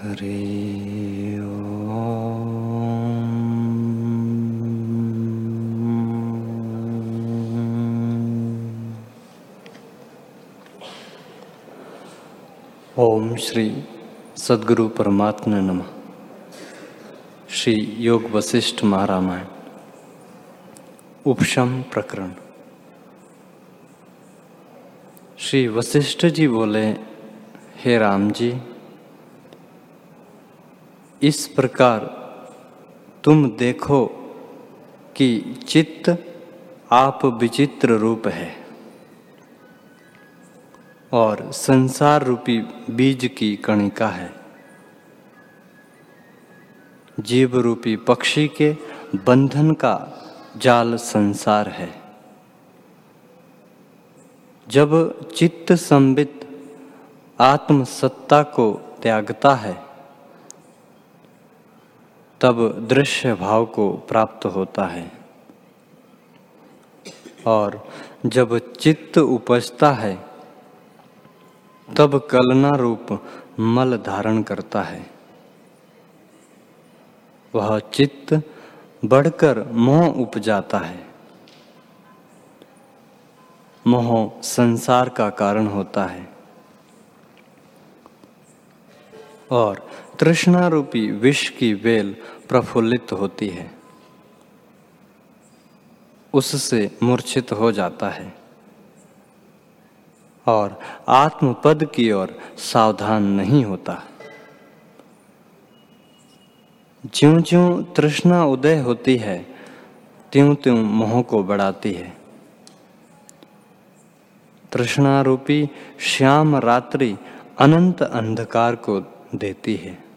ओम श्री सदगुरु परमात्मा नमः। श्री योग वशिष्ठ महारामायण। उपशम प्रकरण। श्री वशिष्ठ जी बोले, हे राम जी इस प्रकार तुम देखो कि चित्त आप विचित्र रूप है और संसार रूपी बीज की कणिका है। जीव रूपी पक्षी के बंधन का जाल संसार है। जब चित्त संबित आत्मसत्ता को त्यागता है तब दृश्य भाव को प्राप्त होता है। और जब चित्त उपजता है, तब कलना रूप मल धारण करता है। वह चित्त बढ़कर मोह उपजाता है। मोह संसार का कारण होता है। और तृष्णा रूपी विष की वेल प्रफुल्लित होती है। उससे मूर्छित हो जाता है। और आत्मपद की ओर सावधान नहीं होता। ज्यो ज्यो तृष्णा उदय होती है त्यों त्यों मोह को बढ़ाती है। तृष्णा रूपी श्याम रात्रि अनंत अंधकार को देती है।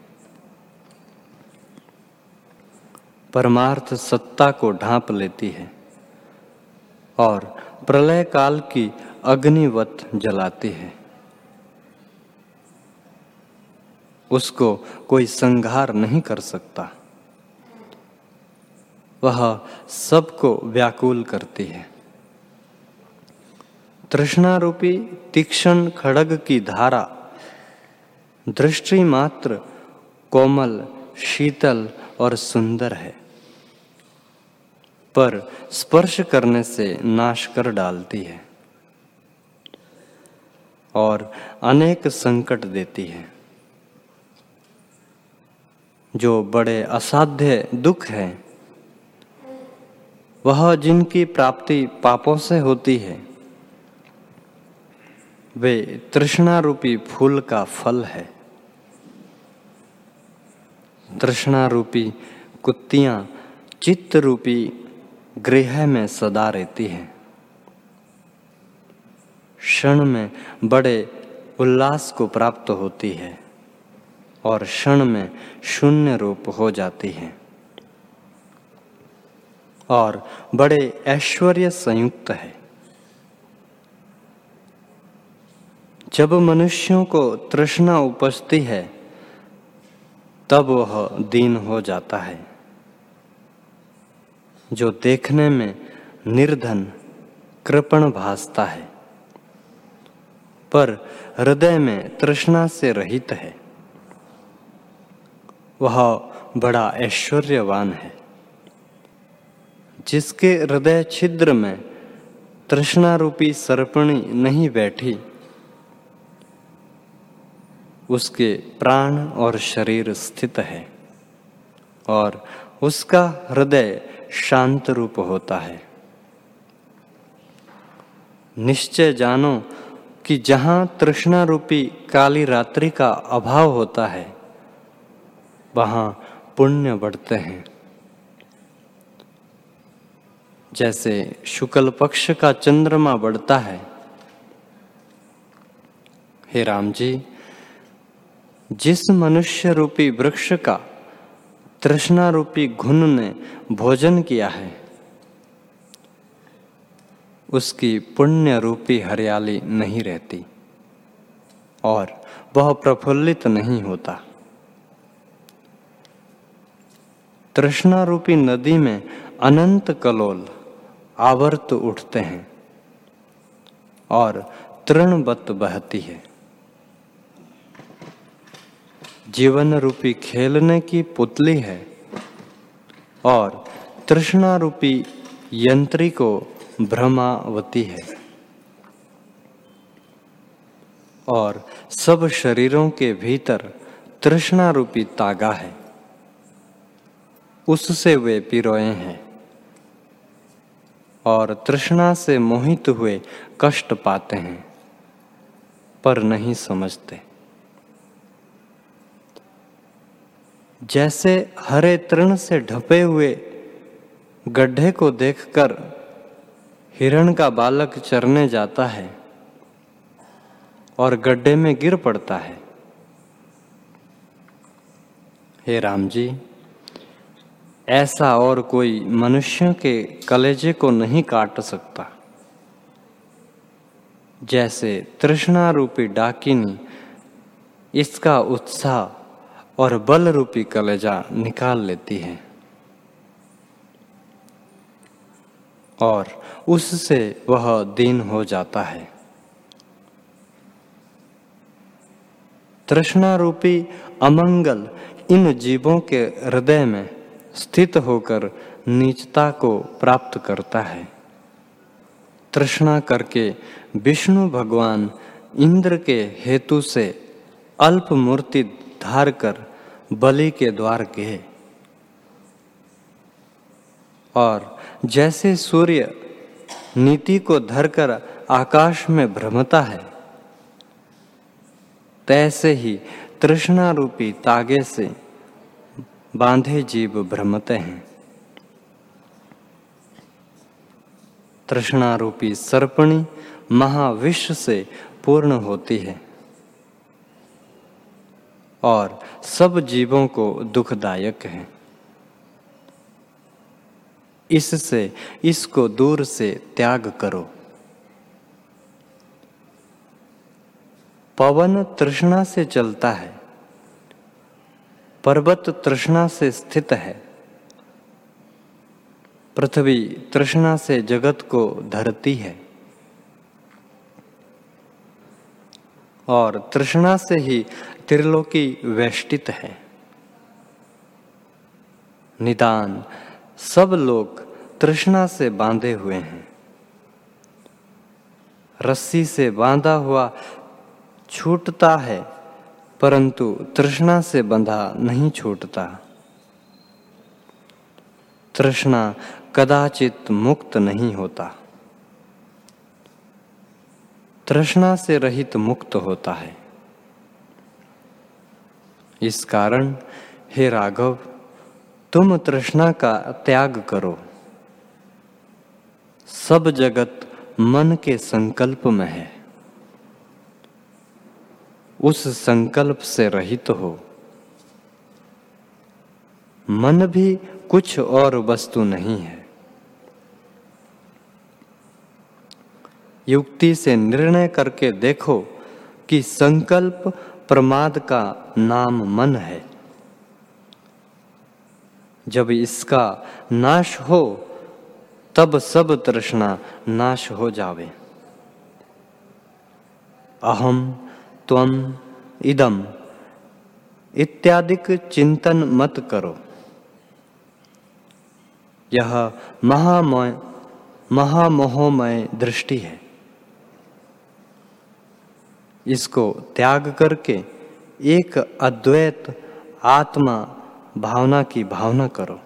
परमार्थ सत्ता को ढांप लेती है और प्रलय काल की अग्निवत जलाती है। उसको कोई संघार नहीं कर सकता। वह सबको व्याकुल करती है। तृष्णा रूपी तीक्ष्ण खड़ग की धारा, दृष्टि मात्र कोमल, शीतल और सुंदर है। पर स्पर्श करने से नाश कर डालती है और अनेक संकट देती है। जो बड़े असाध्य दुख है, वह जिनकी प्राप्ति पापों से होती है, वे तृष्णा रूपी फूल का फल है। तृष्णा रूपी कुत्तियाँ चित्त रूपी गृह में सदा रहती है। क्षण में बड़े उल्लास को प्राप्त होती है और क्षण में शून्य रूप हो जाती है। और बड़े ऐश्वर्य संयुक्त है। जब मनुष्यों को तृष्णा उपजती है, तब वह दीन हो जाता है। जो देखने में निर्धन, कृपण भासता है, पर हृदय में तृष्णा से रहित है। वह बड़ा ऐश्वर्यवान है, जिसके हृदय छिद्र में तृष्णा रूपी सर्पणी नहीं बैठी, उसके प्राण और शरीर स्थित है, और उसका हृदय शांत रूप होता है। निश्चय जानो कि जहाँ तृष्णा रूपी काली रात्रि का अभाव होता है, वहाँ पुण्य बढ़ते हैं। जैसे शुक्ल पक्ष का चंद्रमा बढ़ता है। हे राम जी, जिस मनुष्य रूपी वृक्ष का तृष्णा रूपी घुन ने भोजन किया है। उसकी पुण्य रूपी हरियाली नहीं रहती और वह प्रफुल्लित नहीं होता। तृष्णा रूपी नदी में अनंत कलोल आवर्त उठते हैं और तृणवत बहती है। जीवन रूपी खेलने की पुतली है और तृष्णा रूपी यंत्री को भ्रमावती है। और सब शरीरों के भीतर तृष्णा रूपी तागा है। उससे वे पिरोए हैं और तृष्णा से मोहित हुए कष्ट पाते हैं, पर नहीं समझते। जैसे हरे तृण से ढपे हुए गड्ढे को देखकर हिरण का बालक चरने जाता है और गड्ढे में गिर पड़ता है। हे राम जी, ऐसा और कोई मनुष्य के कलेजे को नहीं काट सकता। जैसे तृष्णा रूपी डाकिनी, इसका उत्साह और बल रूपी कलेजा निकाल लेती है। और उससे वह दीन हो जाता है। तृष्णा रूपी अमंगल इन जीवों के हृदय में स्थित होकर नीचता को प्राप्त करता है। तृष्णा करके विष्णु भगवान इंद्र के हेतु से अल्प मूर्ति धार कर बलि के द्वार गए और जैसे सूर्य नीति को धरकर आकाश में भ्रमता है, तैसे ही तृष्णा रूपी तागे से बांधे जीव भ्रमते हैं। तृष्णा रूपी सर्पणी महाविश्व से पूर्ण होती है। और सब जीवों को दुखदायक है। इससे, इसको दूर से त्याग करो। पवन तृष्णा से चलता है, पर्वत तृष्णा से स्थित है। पृथ्वी तृष्णा से जगत को धरती है। और तृष्णा से ही त्रिलोकी वेष्टित है। निदान। सब लोग तृष्णा से बांधे हुए हैं। रस्सी से बांधा हुआ छूटता है, परंतु तृष्णा से बंधा नहीं छूटता। तृष्णा कदाचित मुक्त नहीं होता। तृष्णा से रहित मुक्त होता है। इस कारण, हे राघव, तुम तृष्णा का त्याग करो। सब जगत मन के संकल्प में है। उस संकल्प से रहित तो हो। मन भी कुछ और वस्तु नहीं है। युक्ति से निर्णय करके देखो कि संकल्प प्रमाद का नाम मन है। जब इसका नाश हो, तब सब तृष्णा नाश हो जावे। अहम त्वम इदम इत्यादिक चिंतन मत करो। यह महामय, महामोहमय दृष्टि है। इसको त्याग करके एक अद्वैत आत्मा भावना की भावना करो।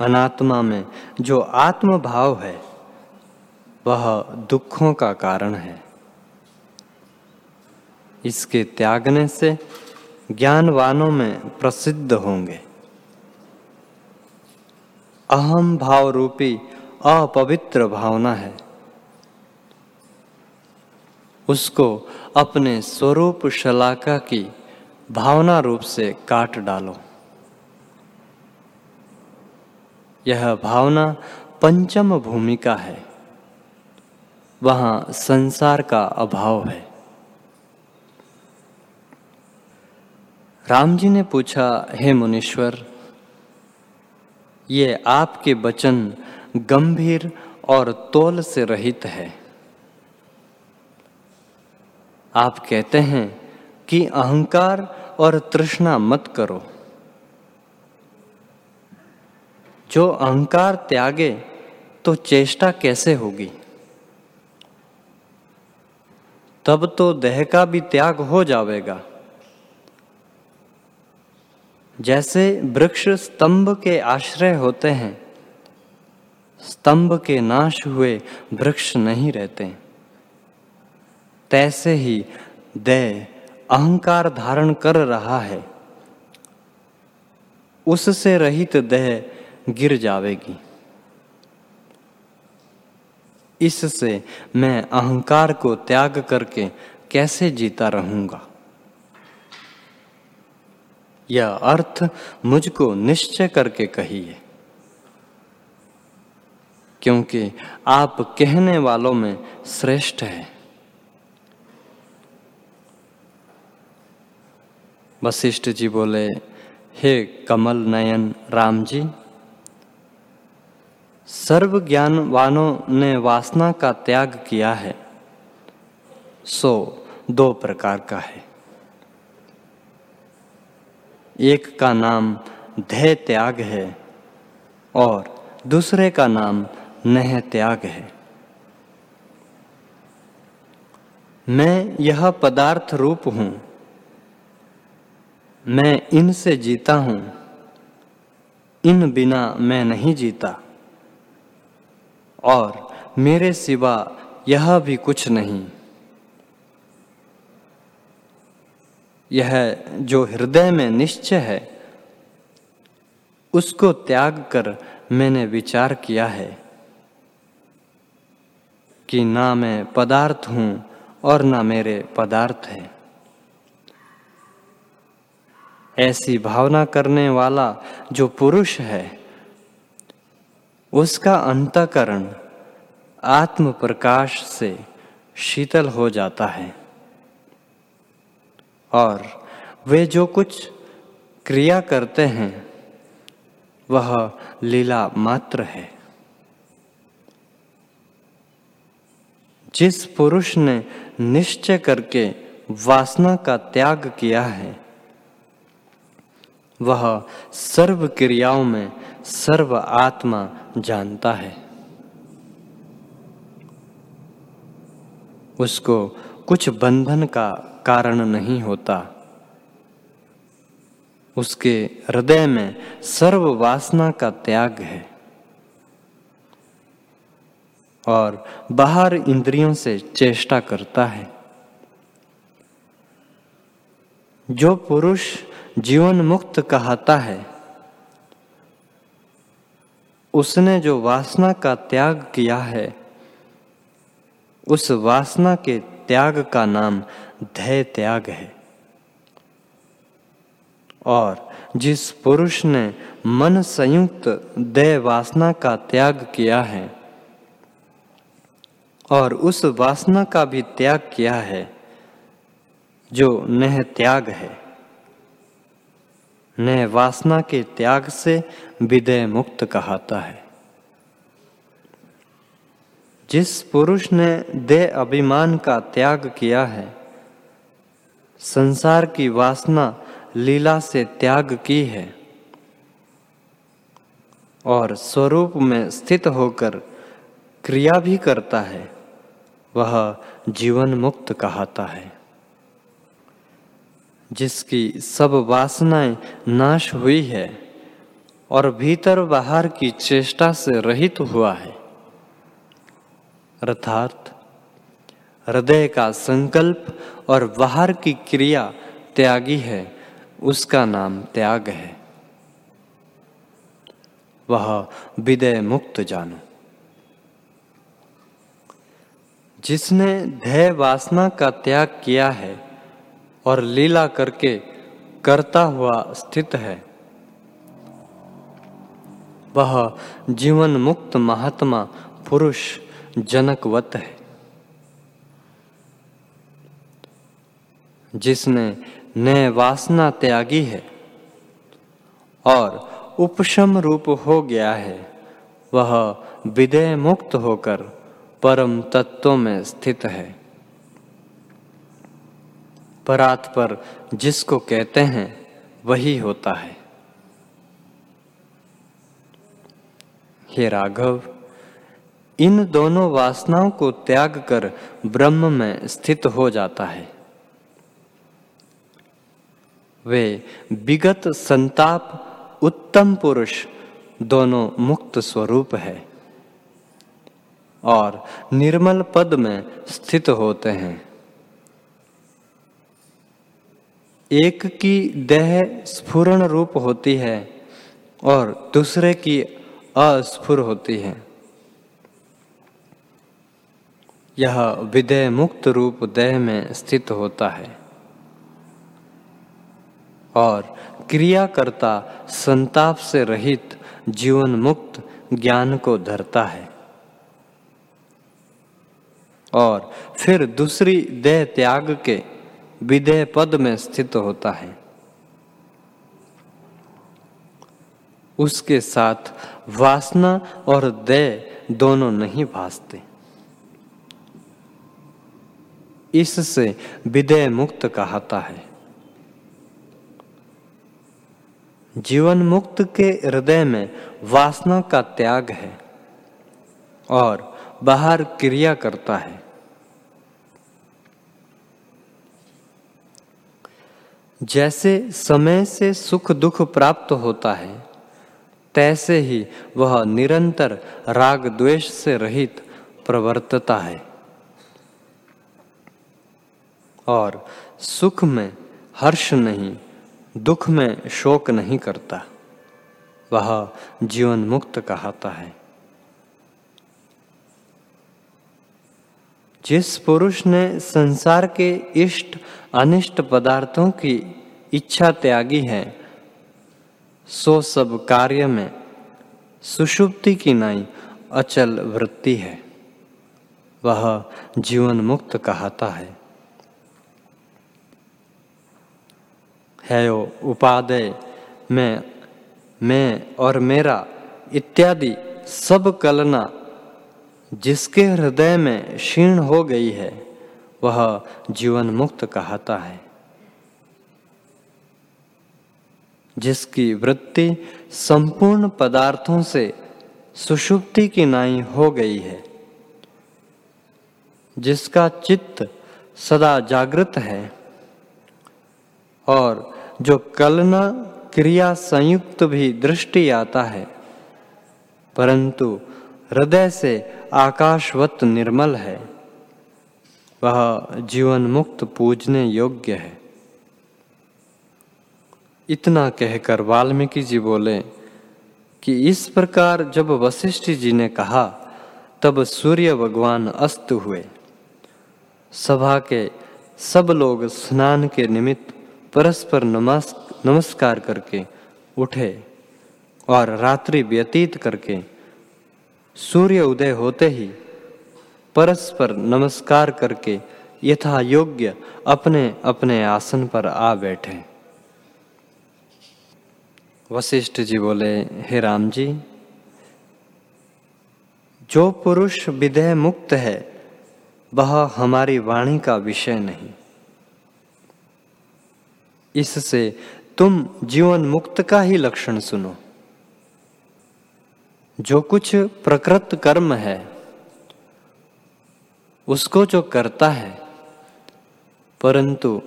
अनात्मा में जो आत्म भाव है, वह दुखों का कारण है। इसके त्यागने से ज्ञानवानों में प्रसिद्ध होंगे। अहम भाव रूपी अपवित्र भावना है। उसको अपने स्वरूप शलाका की भावना रूप से काट डालो। यह भावना पंचम भूमिका है। वहाँ संसार का अभाव है। राम जी ने पूछा, हे मुनीश्वर, ये आपके वचन गंभीर और तोल से रहित है। आप कहते हैं कि अहंकार और तृष्णा मत करो। जो अहंकार त्यागे तो चेष्टा कैसे होगी? तब तो देह का भी त्याग हो जाएगा जैसे वृक्ष स्तंभ के आश्रय होते हैं, स्तंभ के नाश हुए वृक्ष नहीं रहते। तैसे ही देह अहंकार धारण कर रहा है। उससे रहित देह गिर जाएगी इससे मैं अहंकार को त्याग करके कैसे जीता रहूँगा? यह अर्थ मुझको निश्चय करके कहिए। क्योंकि आप कहने वालों में श्रेष्ठ है। वशिष्ठ जी बोले, हे कमल नयन राम जी सर्व ज्ञानवानों ने वासना का त्याग किया है। सो दो प्रकार का है। एक का नाम ध्यय त्याग है और दूसरे का नाम नह त्याग है। मैं यह पदार्थ रूप हूँ मैं इनसे जीता हूँ। इन बिना मैं नहीं जीता। और मेरे सिवा यह भी कुछ नहीं। यह जो हृदय में निश्चय है, उसको त्याग कर मैंने विचार किया है कि ना मैं पदार्थ हूँ और ना मेरे पदार्थ है। ऐसी भावना करने वाला जो पुरुष है, उसका अंतकरण आत्म प्रकाश से शीतल हो जाता है। और वे जो कुछ क्रिया करते हैं, वह लीला मात्र है। जिस पुरुष ने निश्चय करके वासना का त्याग किया है वह सर्व क्रियाओं में सर्व आत्मा जानता है। उसको कुछ बंधन का कारण नहीं होता। उसके हृदय में सर्व वासना का त्याग है। और बाहर इंद्रियों से चेष्टा करता है। जो पुरुष जीवन मुक्त कहता है। उसने जो वासना का त्याग किया है, उस वासना के त्याग का नाम धैय त्याग है। और जिस पुरुष ने मन संयुक्त दय वासना का त्याग किया है, और उस वासना का भी त्याग किया है, जो नह त्याग है। नह वासना के त्याग से विदय मुक्त कहता है। जिस पुरुष ने दे अभिमान का त्याग किया है, संसार की वासना लीला से त्याग की है और स्वरूप में स्थित होकर क्रिया भी करता है, वह जीवन मुक्त कहता है। जिसकी सब वासनाएँ नाश हुई है और भीतर बाहर की चेष्टा से रहित हुआ है। अर्थात, हृदय का संकल्प और बाहर की क्रिया त्यागी है, उसका नाम त्याग है। वह विदय मुक्त जानो। जिसने ध्यय वासना का त्याग किया है और लीला करके करता हुआ स्थित है। वह जीवन मुक्त महात्मा पुरुष जनकवत है। जिसने नए वासना त्यागी है और उपशम रूप हो गया है, वह विदय मुक्त होकर परम तत्व में स्थित है। परात पर जिसको कहते हैं, वही होता है। हे राघव, इन दोनों वासनाओं को त्याग कर ब्रह्म में स्थित हो जाता है। वे विगत संताप, उत्तम पुरुष, दोनों मुक्त स्वरूप है और निर्मल पद में स्थित होते हैं। एक की देह स्फुरण रूप होती है और दूसरे की अस्फुर होती है। यह विदेह मुक्त रूप देह में स्थित होता है और क्रिया करता संताप से रहित जीवन मुक्त ज्ञान को धरता है और फिर दूसरी देह त्याग के विदेह पद में स्थित होता है। उसके साथ वासना और देह दोनों नहीं भासते। इससे विदेह मुक्त कहता है। जीवन मुक्त के हृदय में वासना का त्याग है और बाहर क्रिया करता है। जैसे समय से सुख दुख प्राप्त होता है, तैसे ही वह निरंतर राग द्वेष से रहित प्रवर्तता है। और सुख में हर्ष नहीं, दुख में शोक नहीं करता, वह जीवन मुक्त कहता है। जिस पुरुष ने संसार के इष्ट, अनिष्ट पदार्थों की इच्छा त्यागी है, सो सब कार्य में सुषुप्ति की नाई अचल वृत्ति है। वह जीवन मुक्त कहता है। है उपादय, मैं मैं और मेरा इत्यादि सब कलना जिसके हृदय में क्षीण हो गई है, वह जीवन मुक्त कहता है। जिसकी वृत्ति संपूर्ण पदार्थों से सुषुप्ति की नाई हो गई है, जिसका चित्त सदा जागृत है और जो कलना क्रिया संयुक्त भी दृष्टि आता है, परंतु हृदय से आकाशवत निर्मल है। वह जीवन मुक्त पूजने योग्य है। इतना कहकर वाल्मीकि जी बोले कि इस प्रकार जब वशिष्ठ जी ने कहा, तब सूर्य भगवान अस्त हुए। सभा के सब लोग स्नान के निमित्त परस्पर नमस्कार करके उठे और रात्रि व्यतीत करके सूर्य उदय होते ही परस्पर नमस्कार करके यथा योग्य अपने अपने आसन पर आ बैठे। वशिष्ठ जी बोले, हे राम जी, जो पुरुष विदेह मुक्त है, वह हमारी वाणी का विषय नहीं। इससे तुम जीवन मुक्त का ही लक्षण सुनो। जो कुछ प्रकृत कर्म है, उसको जो करता है, परंतु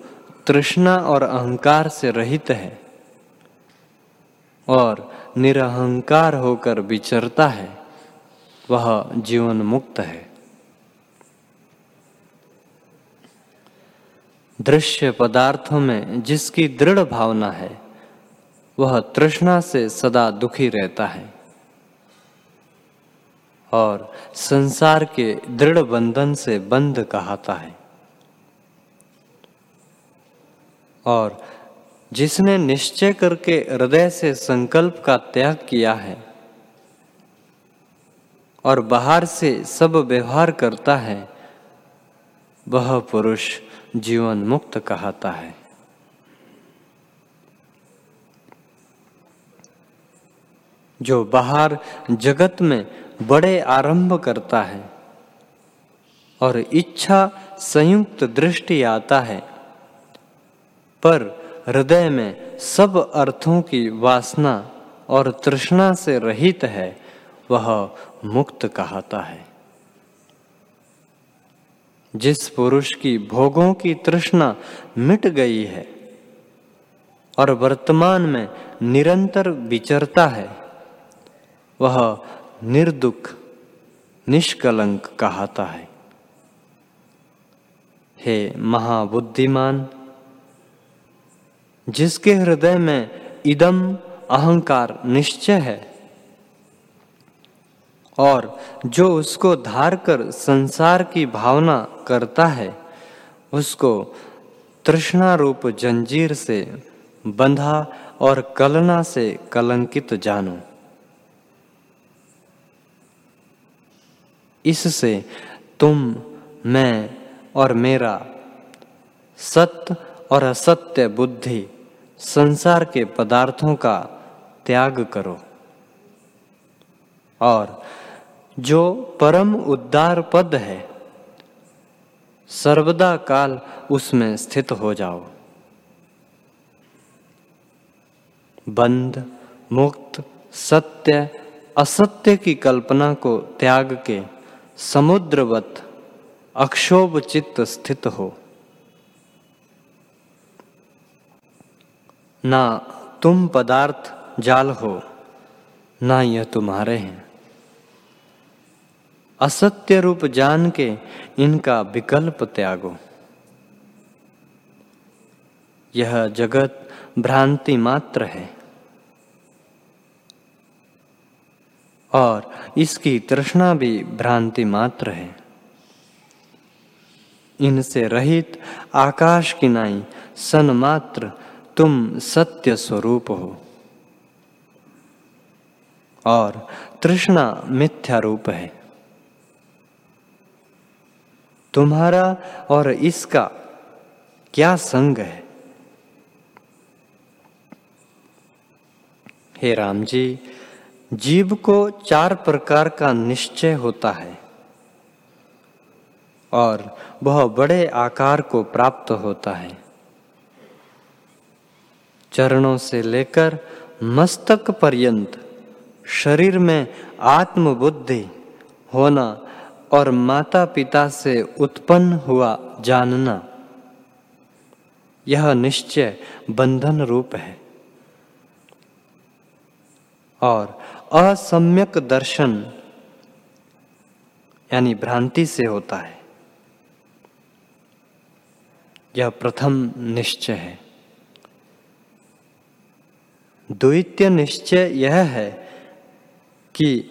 तृष्णा और अहंकार से रहित है और निरहंकार होकर विचरता है, वह जीवन मुक्त है। दृश्य पदार्थों में जिसकी दृढ़ भावना है, वह तृष्णा से सदा दुखी रहता है। और संसार के दृढ़ बंधन से बंध कहता है। और जिसने निश्चय करके हृदय से संकल्प का त्याग किया है और बाहर से सब व्यवहार करता है, वह पुरुष जीवन मुक्त कहता है। जो बाहर जगत में बड़े आरंभ करता है और इच्छा संयुक्त दृष्टि आता है। पर हृदय में सब अर्थों की वासना और तृष्णा से रहित है, वह मुक्त कहता है। जिस पुरुष की भोगों की तृष्णा मिट गई है और वर्तमान में निरंतर विचरता है, वह निर्दुख, निष्कलंक कहता है। हे महाबुद्धिमान, जिसके हृदय में इदम अहंकार निश्चय है, और जो उसको धार कर संसार की भावना करता है, उसको तृष्णा रूप जंजीर से बंधा और कलना से कलंकित जानो। इससे तुम, मैं और मेरा सत्य और असत्य बुद्धि संसार के पदार्थों का त्याग करो। और जो परम उद्धार पद है, सर्वदा काल उसमें स्थित हो जाओ। बंद, मुक्त, सत्य, असत्य की कल्पना को त्याग के समुद्रवत अक्षोभ चित्त स्थित हो। ना तुम पदार्थ जाल हो, ना यह तुम्हारे हैं। असत्य रूप जान के इनका विकल्प त्यागो। यह जगत भ्रांति मात्र है। और इसकी तृष्णा भी भ्रांति मात्र है। इनसे रहित आकाश की नाई, सन मात्र, तुम सत्य स्वरूप हो। और तृष्णा मिथ्या रूप है। तुम्हारा और इसका क्या संग है? हे राम जी जीव को चार प्रकार का निश्चय होता है और वह बड़े आकार को प्राप्त होता है। चरणों से लेकर मस्तक पर्यंत शरीर में आत्मबुद्धि होना और माता पिता से उत्पन्न हुआ जानना, यह निश्चय बंधन रूप है। और असम्यक दर्शन यानी भ्रांति से होता है। यह प्रथम निश्चय है। द्वितीय निश्चय यह है कि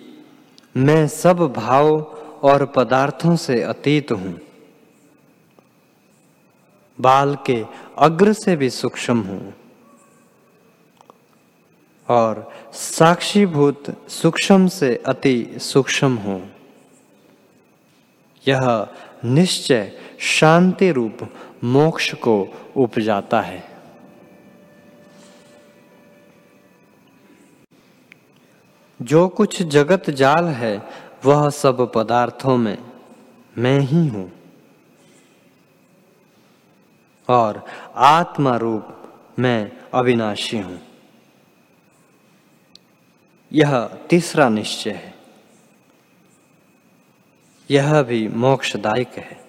मैं सब भाव और पदार्थों से अतीत हूँ। बाल के अग्र से भी सूक्ष्म हूँ। और साक्षीभूत सूक्ष्म से अति सूक्ष्म हूँ। यह निश्चय शांति रूप मोक्ष को उपजाता है। जो कुछ जगत जाल है, वह सब पदार्थों में मैं ही हूँ। और आत्मा रूप मैं अविनाशी हूँ। यह तीसरा निश्चय है। यह भी मोक्षदायक है।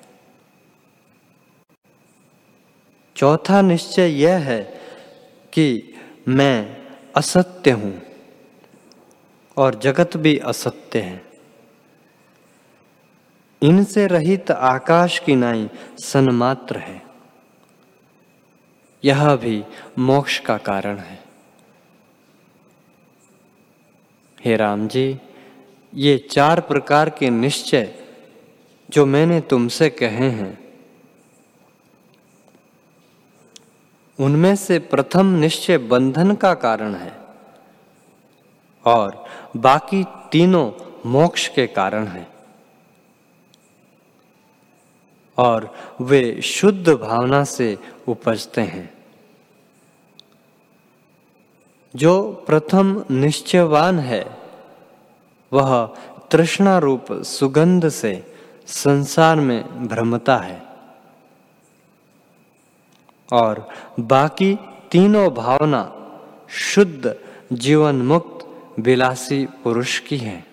चौथा निश्चय यह है कि मैं असत्य हूँ और जगत भी असत्य है। इनसे रहित आकाश की नाई सन्मात्र है। यह भी मोक्ष का कारण है। हे राम जी, ये चार प्रकार के निश्चय जो मैंने तुमसे कहे हैं, उनमें से प्रथम निश्चय बंधन का कारण है और बाकी तीनों मोक्ष के कारण हैं। और वे शुद्ध भावना से उपजते हैं। जो प्रथम निश्चयवान है, वह तृष्णा रूप सुगंध से संसार में भ्रमता है। और बाकी तीनों भावना शुद्ध जीवन मुक्त विलासी पुरुष की है।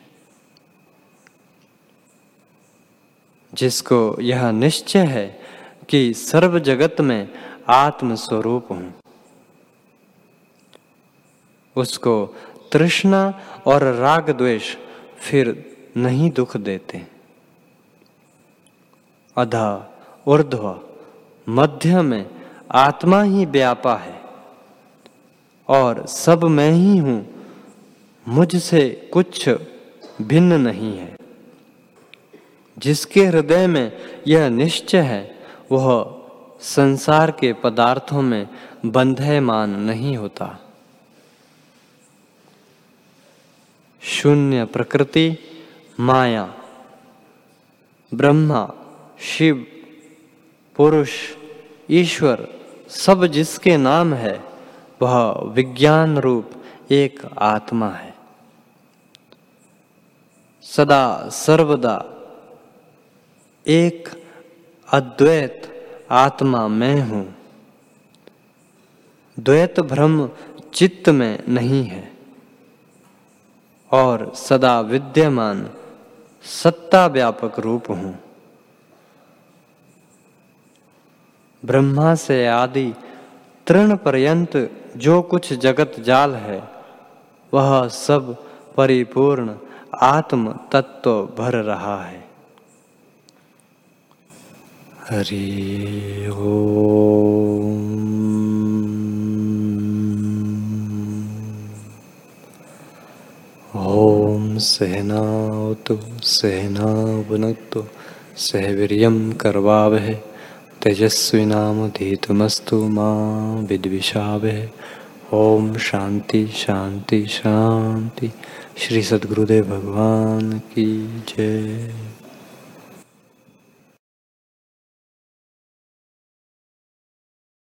जिसको यह निश्चय है कि सर्व जगत में आत्म स्वरूप हूँ। उसको तृष्णा और राग द्वेष फिर नहीं दुख देते। अधा ऊर्ध्व, मध्य में आत्मा ही व्यापा है और सब मैं ही हूँ, मुझसे कुछ भिन्न नहीं है। जिसके हृदय में यह निश्चय है, वह संसार के पदार्थों में बंधयमान नहीं होता। शून्य प्रकृति, माया, ब्रह्मा, शिव, पुरुष, ईश्वर, सब जिसके नाम है, वह विज्ञान रूप एक आत्मा है। सदा, सर्वदा, एक अद्वैत आत्मा मैं हूँ। द्वैत भ्रम चित्त में नहीं है। और सदा विद्यमान सत्ता व्यापक रूप हूँ। ब्रह्मा से आदि तृण पर्यंत जो कुछ जगत जाल है, वह सब परिपूर्ण आत्म तत्व भर रहा है। हरि ओम। सहनावतु सहनावनक्तु सहवीर्यं कर्वावः तेजस्विनामधीतमस्तु माँ ओम शांति शांति शांति श्री सद्गुरुदेव भगवान की जय।